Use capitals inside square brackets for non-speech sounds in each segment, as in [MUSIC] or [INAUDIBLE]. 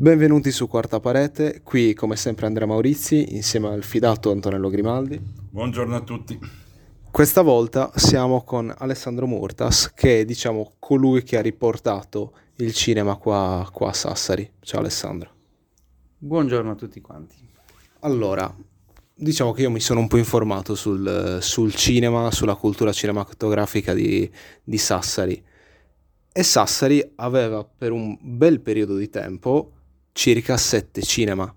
Benvenuti su Quarta Parete, qui come sempre Andrea Maurizi insieme al fidato Antonello Grimaldi. Buongiorno a tutti. Questa volta siamo con Alessandro Murtas che è diciamo colui che ha riportato il cinema qua, qua a Sassari. Ciao Alessandro. Buongiorno a tutti quanti. Allora, diciamo che io mi sono un po' informato sul, sul cinema, sulla cultura cinematografica di, di Sassari e Sassari aveva per un bel periodo di tempo circa sette cinema,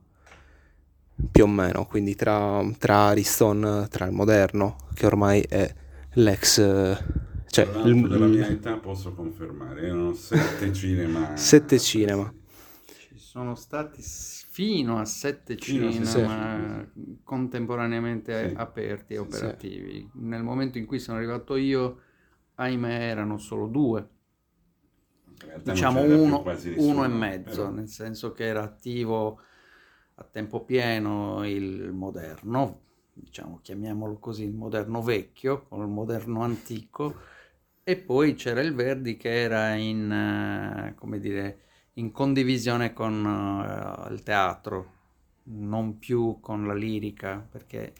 più o meno, quindi tra, tra Ariston, tra il moderno, che ormai è l'ex... Cioè, il, della mia età posso confermare, erano sette cinema. Sette cinema. Ci sono stati fino a sette fino cinema sì. contemporaneamente sì. aperti e sì, operativi. Nel momento in cui sono arrivato io, ahimè, erano solo due diciamo uno, uno, e mezzo, però. nel senso che era attivo a tempo pieno il moderno, diciamo chiamiamolo così, il moderno vecchio o il moderno antico, e poi c'era il Verdi che era in, eh, come dire, in condivisione con uh, il teatro, non più con la lirica, perché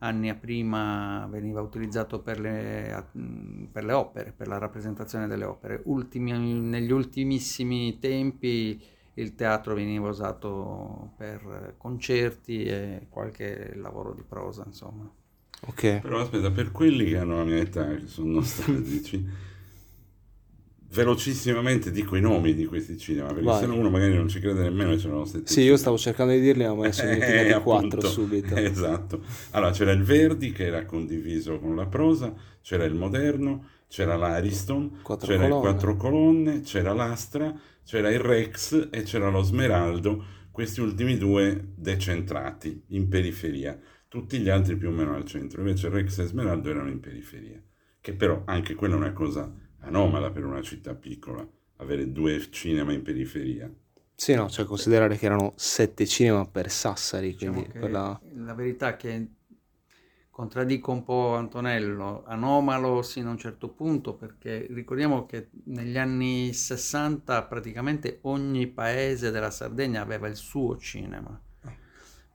anni prima veniva utilizzato per le, per le, opere, per la rappresentazione delle opere. Ultimi, negli ultimissimi tempi il teatro veniva usato per concerti e qualche lavoro di prosa, insomma. Ok. Però aspetta, per quelli che hanno la mia età, che sono nostalgici, velocissimamente dico i nomi di questi cinema, perché Vai. se no uno magari non ci crede nemmeno ce l'hanno sentito. Sì, io stavo cercando di dirli, ma sono [LAUGHS] dimenticati eh, quattro subito. [LAUGHS] Esatto. Allora, c'era il Verdi che era condiviso con la prosa, c'era il Moderno, c'era l'Ariston, quattro c'era colonne. il Quattro Colonne, c'era l'Astra, c'era il Rex e c'era lo Smeraldo, questi ultimi due decentrati, in periferia. Tutti gli altri più o meno al centro, invece Rex e Smeraldo erano in periferia, che però anche quella è una cosa anomala per una città piccola, avere due cinema in periferia. Sì, no, cioè considerare che erano sette cinema per Sassari, diciamo quindi quella... La verità è che contraddico un po' Antonello, anomalo sino a un certo punto, perché ricordiamo che negli anni 60 praticamente ogni paese della Sardegna aveva il suo cinema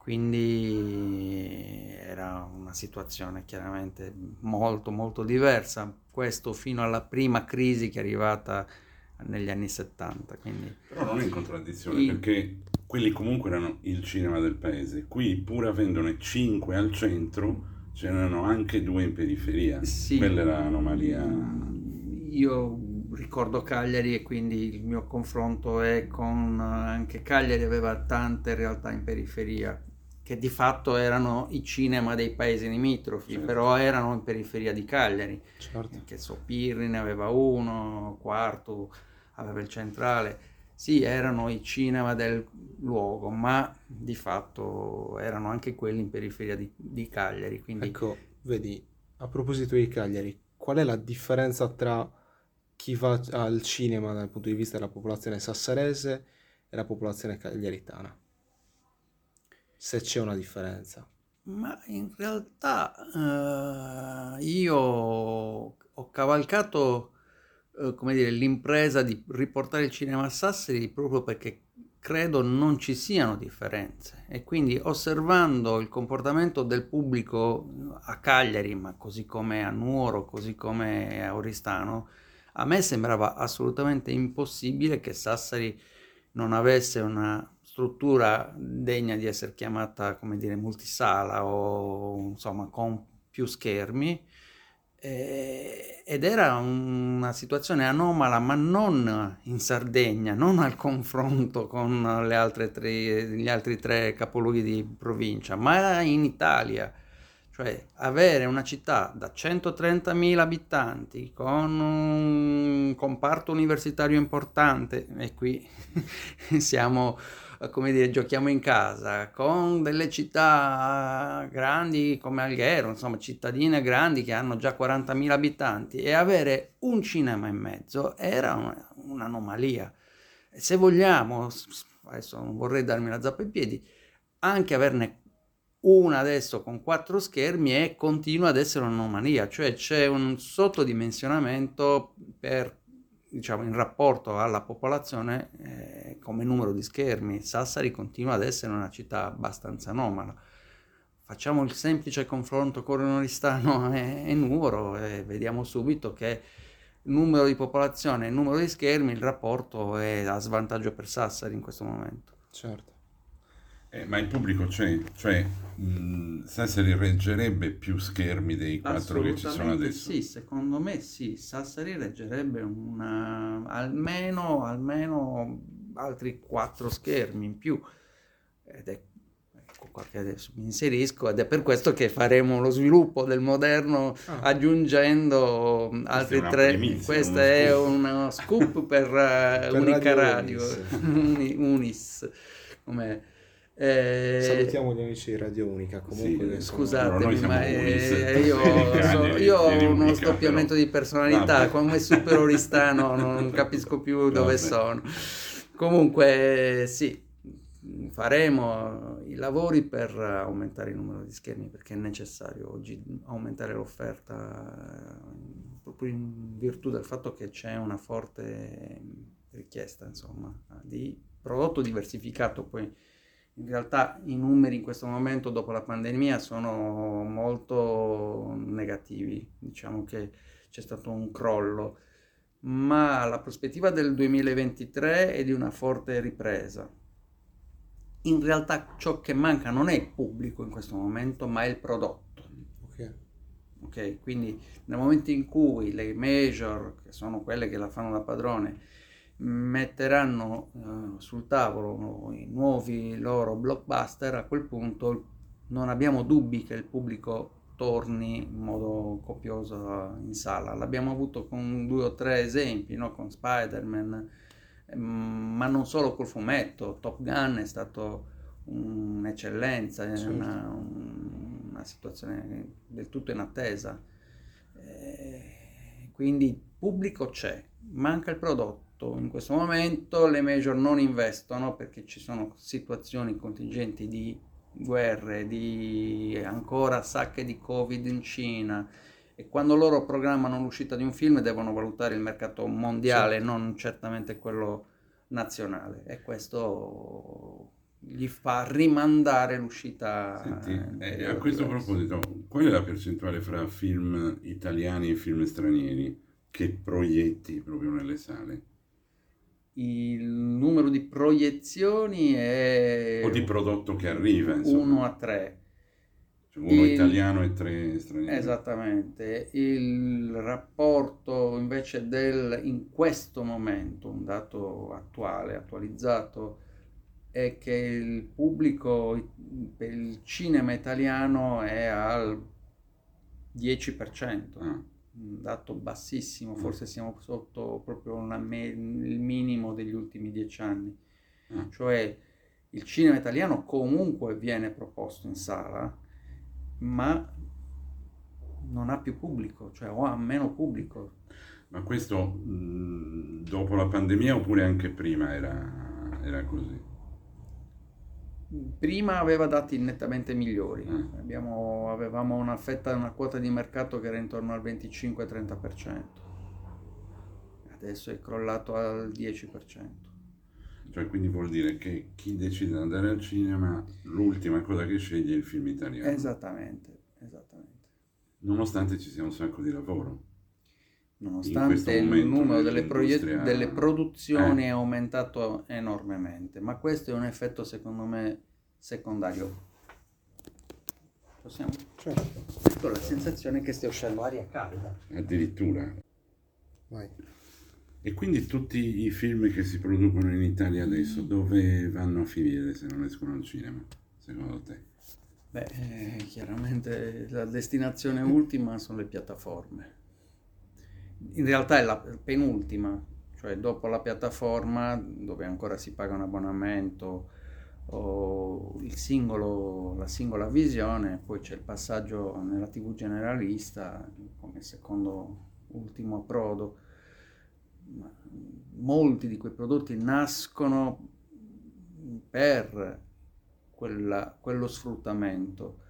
quindi era una situazione chiaramente molto molto diversa, questo fino alla prima crisi che è arrivata negli anni 70. Quindi... Però non è in contraddizione I... perché quelli comunque erano il cinema del paese, qui pur avendone 5 al centro c'erano anche due in periferia, sì. quella era l'anomalia. Io ricordo Cagliari e quindi il mio confronto è con anche Cagliari aveva tante realtà in periferia che di fatto erano i cinema dei paesi limitrofi, certo. però erano in periferia di Cagliari. Certo. Che so, Pirri ne aveva uno, Quarto aveva il centrale. Sì, erano i cinema del luogo, ma di fatto erano anche quelli in periferia di, di Cagliari. Quindi... Ecco, vedi, a proposito di Cagliari, qual è la differenza tra chi va al cinema dal punto di vista della popolazione sassarese e la popolazione cagliaritana? Se c'è una differenza. Ma in realtà eh, io ho cavalcato eh, come dire, l'impresa di riportare il cinema a Sassari proprio perché credo non ci siano differenze e quindi osservando il comportamento del pubblico a Cagliari, ma così come a Nuoro, così come a Oristano, a me sembrava assolutamente impossibile che Sassari non avesse una struttura degna di essere chiamata, come dire, multisala o insomma con più schermi. Eh, ed era una situazione anomala, ma non in Sardegna, non al confronto con tre, gli altri tre capoluoghi di provincia, ma in Italia. Cioè avere una città da 130.000 abitanti con un comparto universitario importante, e qui [LAUGHS] siamo come dire, giochiamo in casa, con delle città grandi come Alghero, insomma cittadine grandi che hanno già 40.000 abitanti e avere un cinema in mezzo era un, un'anomalia. Se vogliamo, adesso non vorrei darmi la zappa ai piedi, anche averne una adesso con quattro schermi e continua ad essere un'anomalia, cioè c'è un sottodimensionamento per diciamo, in rapporto alla popolazione eh, come numero di schermi. Sassari continua ad essere una città abbastanza anomala. Facciamo il semplice confronto con Oristano [LAUGHS] e, e Nuoro e vediamo subito che numero di popolazione e numero di schermi, il rapporto è a svantaggio per Sassari in questo momento. Certo. Eh, ma il pubblico c'è, cioè mh, Sassari reggerebbe più schermi dei quattro che ci sono adesso? Sì, secondo me sì, Sassari reggerebbe una, almeno, almeno altri quattro schermi in più. Ed è ecco qua che adesso mi inserisco ed è per questo che faremo lo sviluppo del moderno ah. aggiungendo altri tre. Questo è uno scoop per, [LAUGHS] per Unica Radio, Radio. Unis. [LAUGHS] Come eh, Salutiamo gli amici di Radio Unica. Comunque, sì, scusatemi, ma eh, io, [LAUGHS] so, io ho uno scoppiamento però. di personalità. Vabbè. Come super oristano, non capisco più dove Vabbè. sono. Comunque, sì, faremo i lavori per aumentare il numero di schermi perché è necessario oggi aumentare l'offerta proprio in virtù del fatto che c'è una forte richiesta, insomma, di prodotto diversificato poi in realtà i numeri in questo momento dopo la pandemia sono molto negativi, diciamo che c'è stato un crollo, ma la prospettiva del 2023 è di una forte ripresa. In realtà ciò che manca non è il pubblico in questo momento, ma è il prodotto. Ok. Ok, quindi nel momento in cui le major, che sono quelle che la fanno da padrone, metteranno uh, sul tavolo i nuovi loro blockbuster, a quel punto non abbiamo dubbi che il pubblico torni in modo copioso in sala. L'abbiamo avuto con due o tre esempi, no? con Spider-Man, ehm, ma non solo col fumetto. Top Gun è stato un'eccellenza, certo. una, una, situazione del tutto in attesa. Eh, quindi pubblico c'è, manca il prodotto tutto. In questo momento le major non investono perché ci sono situazioni contingenti di guerre, di ancora sacche di Covid in Cina e quando loro programmano l'uscita di un film devono valutare il mercato mondiale, certo. non certamente quello nazionale e questo gli fa rimandare l'uscita. Senti, eh, a questo proposito, qual è la percentuale fra film italiani e film stranieri che proietti proprio nelle sale? Il numero di proiezioni è... O di prodotto che arriva, insomma. 1 a 3. Cioè uno il... italiano e tre stranieri. Esattamente. Il rapporto invece del, in questo momento, un dato attuale, attualizzato, è che il pubblico per il cinema italiano è al 10%. Ah dato bassissimo, mm. forse siamo sotto proprio me- il minimo degli ultimi dieci anni. Mm. Cioè il cinema italiano comunque viene proposto in sala, ma non ha più pubblico, cioè o ha meno pubblico. Ma questo mh, mm, dopo la pandemia oppure anche prima era, era così? Prima aveva dati nettamente migliori, mm. Abbiamo, avevamo una fetta, una quota di mercato che era intorno al 25-30%, adesso è crollato al 10%. Cioè, quindi vuol dire che chi decide di andare al cinema, l'ultima cosa che sceglie è il film italiano. Esattamente, esattamente. Nonostante ci sia un sacco di lavoro. Nonostante il numero delle, proie- delle produzioni eh. è aumentato enormemente, ma questo è un effetto secondo me secondario. Possiamo? Certo. Ho la sensazione che stia uscendo aria calda. Addirittura. Vai. E quindi tutti i film che si producono in Italia adesso dove vanno a finire se non escono al cinema, secondo te? Beh, eh, chiaramente la destinazione ultima sono le piattaforme in realtà è la penultima, cioè dopo la piattaforma dove ancora si paga un abbonamento o singolo, la singola visione, poi c'è il passaggio nella TV generalista come secondo ultimo approdo. Molti di quei prodotti nascono per quella, quello sfruttamento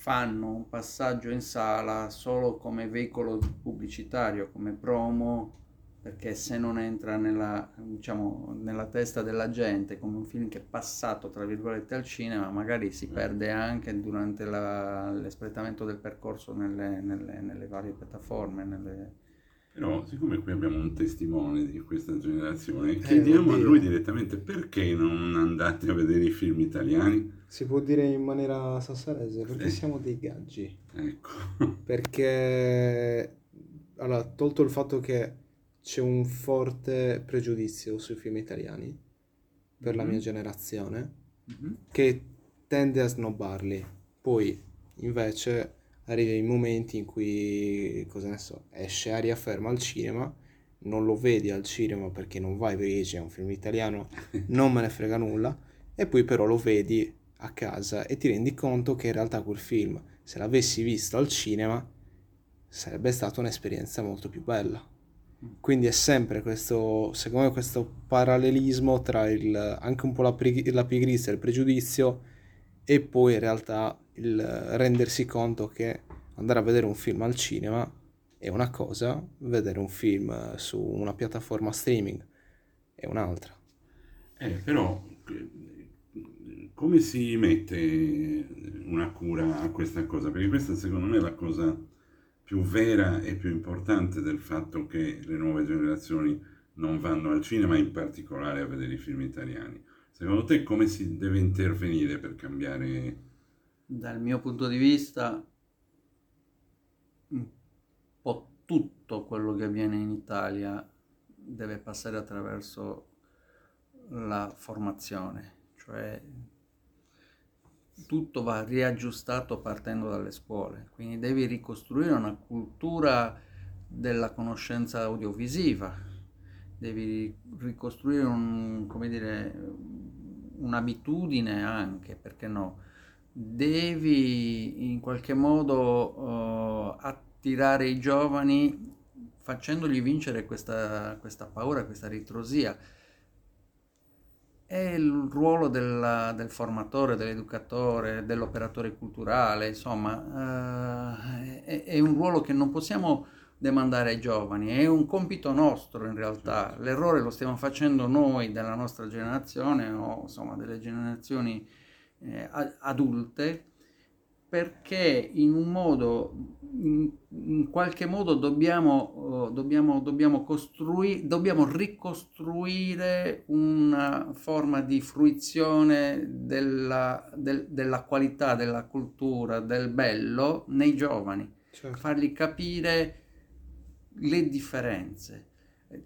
fanno un passaggio in sala solo come veicolo pubblicitario, come promo perché se non entra nella, diciamo, nella testa della gente come un film che è passato tra virgolette al cinema, magari si perde anche durante la, l'espletamento del percorso nelle, nelle, nelle varie piattaforme. Nelle... Però, siccome qui abbiamo un testimone di questa generazione, chiediamo a lui direttamente perché non andate a vedere i film italiani? Si può dire in maniera sassarese, perché Sì. siamo dei gaggi. Ecco. [LAUGHS] Perché, allora, tolto il fatto che c'è un forte pregiudizio sui film italiani, per la Mhm. mia generazione, Mhm. che tende a snobbarli. Poi, invece, arriva i momenti in cui, cosa ne so, esce Aria Ferma al cinema, non lo vedi al cinema perché non vai perché dici, è un film italiano, [LAUGHS] non me ne frega nulla, e poi però lo vedi a casa e ti rendi conto che in realtà quel film, se l'avessi visto al cinema, sarebbe stata un'esperienza molto più bella. Quindi è sempre questo, secondo me, questo parallelismo tra il, anche un po' la, pri- la pigrizia, il pregiudizio e poi in realtà il rendersi conto che andare a vedere un film al cinema è una cosa, vedere un film su una piattaforma streaming è un'altra. Eh, però, come si mette una cura a questa cosa? Perché questa secondo me è la cosa più vera e più importante del fatto che le nuove generazioni non vanno al cinema, in particolare a vedere i film italiani. Secondo te come si deve intervenire per cambiare? Dal mio punto di vista, un po' tutto quello che avviene in Italia deve passare attraverso la formazione, cioè tutto va riaggiustato partendo dalle scuole, quindi devi ricostruire una cultura della conoscenza audiovisiva, devi ricostruire un, dire, un'abitudine anche, perché no? Devi in qualche modo eh, attirare i giovani facendogli vincere questa, questa paura, questa ritrosia. È il ruolo della- del formatore, dell'educatore, dell'operatore culturale, insomma, eh, è, è un ruolo che non possiamo demandare ai giovani, è un compito nostro in realtà. L'errore lo stiamo facendo noi della nostra generazione o insomma delle generazioni eh, adulte perché in un modo, in, in qualche modo dobbiamo, eh, dobbiamo, dobbiamo, costrui- dobbiamo ricostruire una forma di fruizione della, del- della qualità, della cultura, del bello nei giovani, Certo. fargli capire le differenze.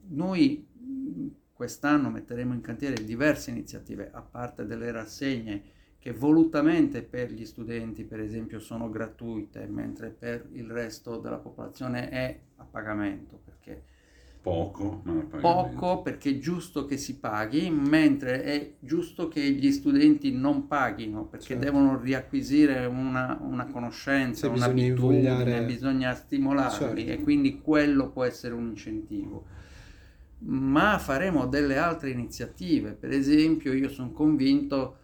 Noi mh, quest'anno metteremo in cantiere diverse iniziative, a parte delle rassegne che volutamente per gli studenti, per esempio, sono gratuite, mentre per il resto della popolazione è a pagamento, perché Poco, ma a pagamento. poco perché è giusto che si paghi, mentre è giusto che gli studenti non paghino, perché Certo. devono riacquisire una, una conoscenza, bisogna un'abitudine, invogliare- bisogna stimolarli Certo. e quindi quello può essere un incentivo. Ma faremo delle altre iniziative, per esempio io sono convinto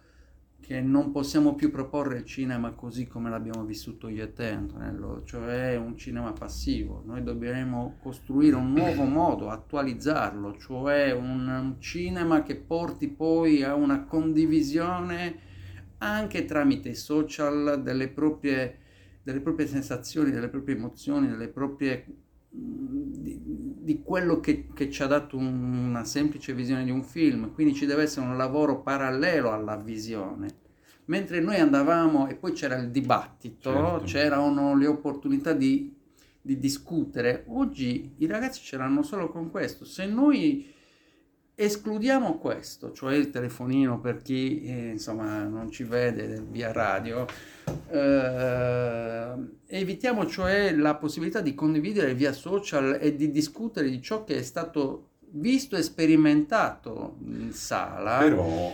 che non possiamo più proporre il cinema così come l'abbiamo vissuto io e te, Antonello, cioè un cinema passivo. Noi dobbiamo costruire un nuovo [CLEARS THROAT] modo, attualizzarlo, cioè un, un cinema che porti poi a una condivisione anche tramite i social delle proprie, delle proprie sensazioni, delle proprie emozioni, delle proprie di, di quello che, che ci ha dato un- una semplice visione di un film, quindi ci deve essere un lavoro parallelo alla visione. Mentre noi andavamo e poi c'era il dibattito, Certo. c'erano le opportunità di, di discutere. Oggi i ragazzi ce l'hanno solo con questo. Se noi escludiamo questo, cioè il telefonino per chi eh, insomma non ci vede via radio, eh, evitiamo cioè la possibilità di condividere via social e di discutere di ciò che è stato visto e sperimentato in sala. Però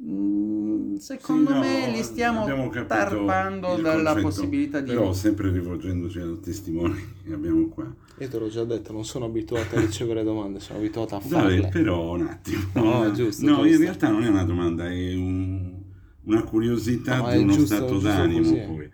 Mm, secondo Sì, no, me li stiamo tarpando dalla concetto, possibilità di... Però sempre rivolgendoci al testimone che abbiamo qua. Io te l'ho già detto, non sono abituato a ricevere domande, sono abituato a Dai, farle. però un attimo. No, giusto, No, in giusto. realtà non è una domanda, è un- una curiosità No, di uno giusto- stato d'animo poi.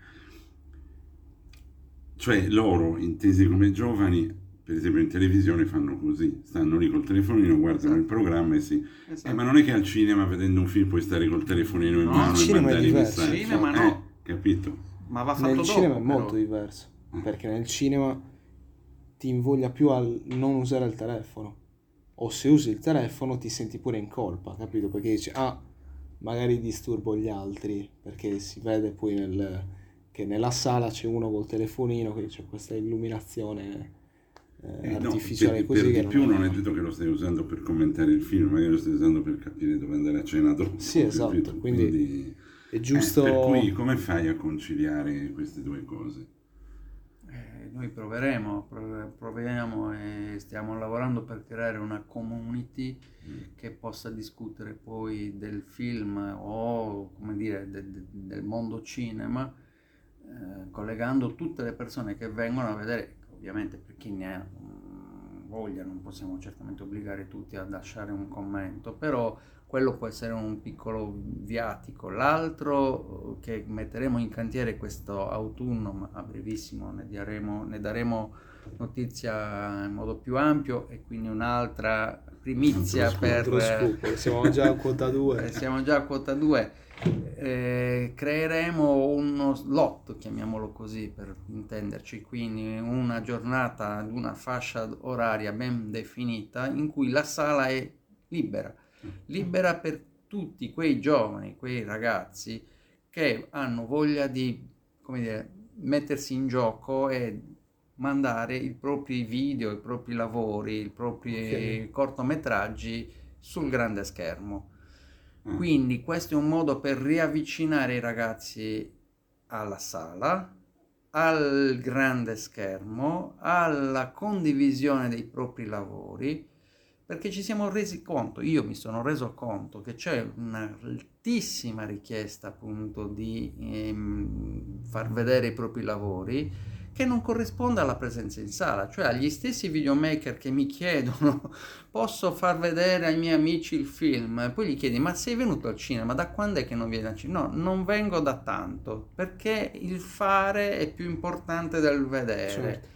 Cioè loro, intesi come giovani, per esempio in televisione fanno così, stanno lì col telefonino, guardano Esatto. il programma e si... Esatto. Eh, ma non è che al cinema vedendo un film puoi stare col telefonino in No, mano e mandare i messaggi. Cinema Eh, no. capito? Ma va fatto Nel dopo, cinema è però. molto diverso, perché nel cinema ti invoglia più a non usare il telefono. O se usi il telefono ti senti pure in colpa, capito? Perché dici, ah, magari disturbo gli altri, perché si vede poi nel- che nella sala c'è uno col telefonino, quindi c'è questa illuminazione eh, Eh, no, artificiale per, così per che di più non è detto che lo stai usando per commentare il film, magari lo stai usando per capire dove andare a cena dopo. Sì, esatto, capito? quindi è eh, giusto... per cui come fai a conciliare queste due cose? Eh, noi proveremo, prov- proviamo e stiamo lavorando per creare una community che possa discutere poi del film o come dire de- de- del mondo cinema, eh, collegando tutte le persone che vengono a vedere, ovviamente per chi ne ha mm, voglia, non possiamo certamente obbligare tutti a lasciare un commento, però quello può essere un piccolo viatico. L'altro eh, che metteremo in cantiere questo autunno, ma a brevissimo ne daremo, ne daremo notizia in modo più ampio e quindi un'altra primizia Altro per... Scoop, siamo già a quota 2. Eh, [LAUGHS] siamo già a quota 2. Eh, creeremo uno slot, chiamiamolo così per intenderci, quindi una giornata, una fascia oraria ben definita in cui la sala è libera, libera per tutti quei giovani, quei ragazzi che hanno voglia di, come dire, mettersi in gioco e mandare i propri video, i propri lavori, i propri Ok. cortometraggi sul grande schermo. Ah, Quindi questo è un modo per riavvicinare i ragazzi alla sala, al grande schermo, alla condivisione dei propri lavori, perché ci siamo resi conto, io mi sono reso conto che c'è un'altissima richiesta appunto di ehm, far vedere i propri lavori che non corrisponde alla presenza in sala, cioè agli stessi videomaker che mi chiedono [LAUGHS] posso far vedere ai miei amici il film, e poi gli chiedi ma sei venuto al cinema, da quando è che non vieni al cinema? No, non vengo da tanto, perché il fare è più importante del vedere. Certo.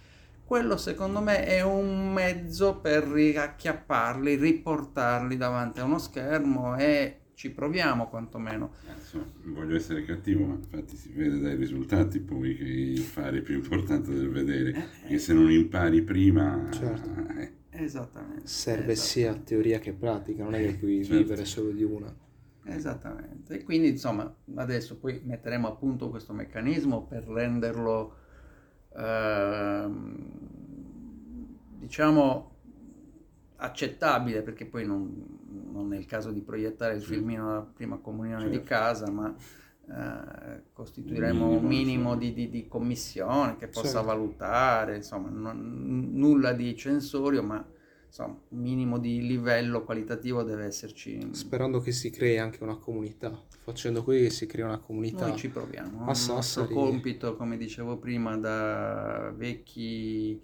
Quello secondo me è un mezzo per riacchiapparli, riportarli davanti a uno schermo e ci proviamo quantomeno. Adesso, non voglio essere cattivo, ma infatti si vede dai risultati poi che il fare è più importante del vedere, e se non impari prima... Certo. eh, Esattamente. Serve esatto. sia teoria che pratica, non è che puoi Certo. vivere solo di una. Esattamente. E quindi insomma adesso poi metteremo a punto questo meccanismo per renderlo ehm, diciamo accettabile perché poi non, non il caso di proiettare il filmino alla prima comunione di Certo. casa ma eh, costituiremo Un un minimo, minimo insomma. di, di- di commissione che possa Certo. valutare insomma non- nulla di censorio ma insomma un minimo di livello qualitativo deve esserci Sperando che si crei anche una comunità, facendo così che si crea una comunità. Noi ci proviamo. A Il nostro Sassari- compito, come dicevo prima, da vecchi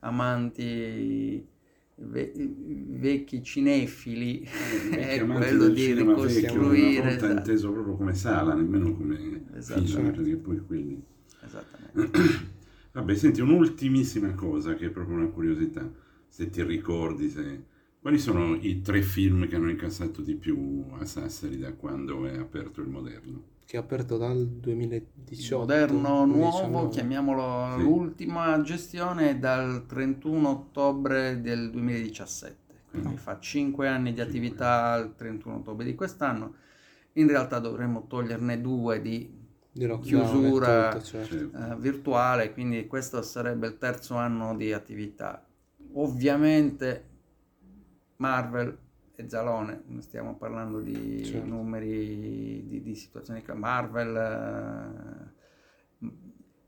amanti, ve- vecchi cinefili, [LAUGHS] vecchi è quello di ricostruire. Una volta esatto, inteso proprio come sala, nemmeno come Esatto. film, perché poi quelli... esattamente. [CLEARS THROAT] Vabbè, senti, un'ultimissima cosa che è proprio una curiosità, se ti ricordi, se... quali sono i tre film che hanno incassato di più a Sassari da quando è aperto il moderno? Che è aperto dal 2018. Moderno, nuovo, 2019. chiamiamolo Sì. l'ultima gestione dal 31 ottobre del 2017, quindi Mm. fa 5 anni di attività al 31 ottobre di quest'anno. In realtà dovremmo toglierne due di Di chiusura, tutto. Certo. eh, virtuale, quindi questo sarebbe il terzo anno di attività. Ovviamente Marvel e Zalone, non stiamo parlando di Certo. numeri di, di situazioni che Marvel, eh,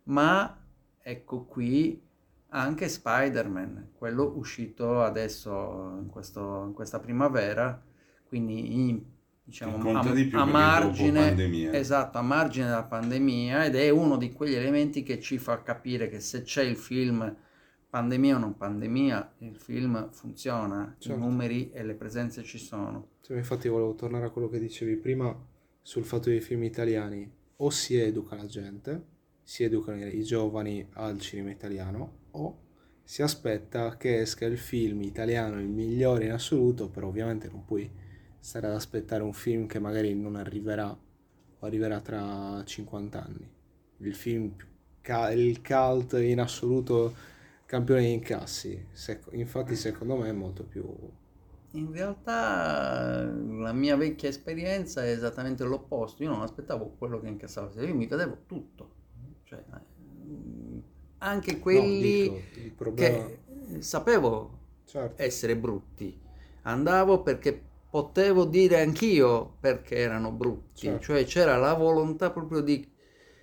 ma ecco qui anche Spider-Man, quello uscito adesso in, questo- in questa primavera, quindi in, diciamo, a, di a margine, pandemia. esatto, a margine della pandemia ed è uno di quegli elementi che ci fa capire che se c'è il film pandemia o non pandemia, il film funziona, Certo. i numeri e le presenze ci sono. Sì, infatti volevo tornare a quello che dicevi prima sul fatto dei film italiani. O si educa la gente, si educano i giovani al cinema italiano, o si aspetta che esca il film italiano il migliore in assoluto, però ovviamente non puoi stare ad aspettare un film che magari non arriverà o arriverà tra 50 anni. Il film, il cult in assoluto campione di incassi, infatti secondo me è molto più... In realtà la mia vecchia esperienza è esattamente l'opposto, io non aspettavo quello che incassavo, io mi vedevo tutto, cioè, anche quelli no, dico, problema... che sapevo certo. essere brutti, andavo perché potevo dire anch'io perché erano brutti, certo. cioè c'era la volontà proprio di,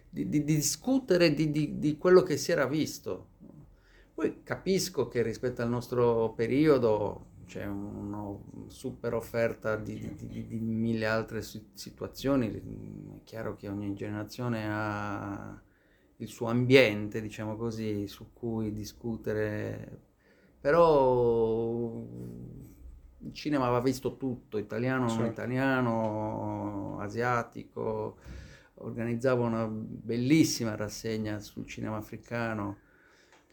di, di discutere di, di, quello che si era visto. Poi capisco che rispetto al nostro periodo c'è una super offerta di, mille altre situazioni, è chiaro che ogni generazione ha il suo ambiente, diciamo così, su cui discutere, però il cinema aveva visto tutto, italiano, non certo. italiano, asiatico, organizzavo una bellissima rassegna sul cinema africano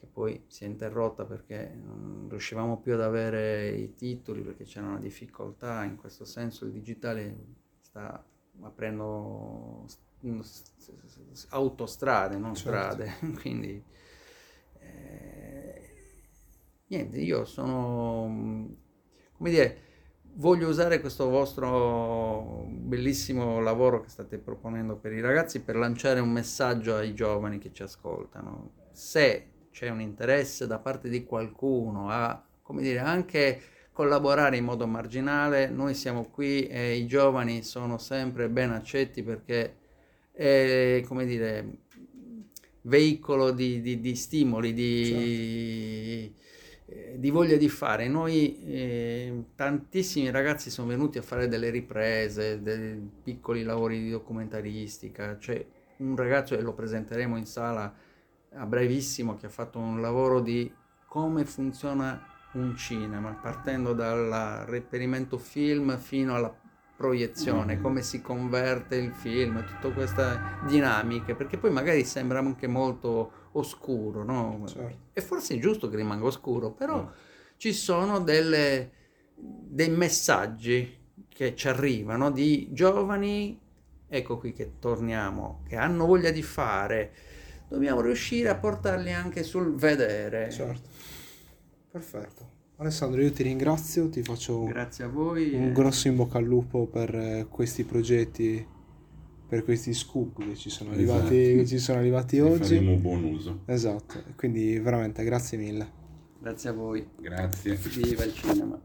che poi si è interrotta perché non riuscivamo più ad avere i titoli perché c'era una difficoltà, in questo senso il digitale sta aprendo autostrade, non certo. strade, [LAUGHS] quindi eh, niente, io sono come dire, voglio usare questo vostro bellissimo lavoro che state proponendo per i ragazzi per lanciare un messaggio ai giovani che ci ascoltano. Se c'è un interesse da parte di qualcuno a, come dire, anche collaborare in modo marginale, noi siamo qui e i giovani sono sempre ben accetti perché è, come dire, veicolo di, di, di stimoli, di... Certo di voglia di fare. Noi eh, tantissimi ragazzi sono venuti a fare delle riprese, dei piccoli lavori di documentaristica. C'è un ragazzo, e lo presenteremo in sala a brevissimo, che ha fatto un lavoro di come funziona un cinema, partendo dal reperimento film fino alla proiezione, mm-hmm. come si converte il film, tutte queste dinamiche, perché poi magari sembra anche molto oscuro, no? Certo. E forse è giusto che rimanga oscuro, però mm. ci sono delle, dei messaggi che ci arrivano di giovani, ecco qui che torniamo, che hanno voglia di fare, dobbiamo riuscire a portarli anche sul vedere. Certo, perfetto. Alessandro, io ti ringrazio, ti faccio Grazie a voi un e... grosso in bocca al lupo per eh, questi progetti per questi scoop che ci sono arrivati, esatto. che ci sono arrivati oggi. Faremo buon uso. Esatto, quindi veramente grazie mille. Grazie a voi. Grazie. Viva il cinema.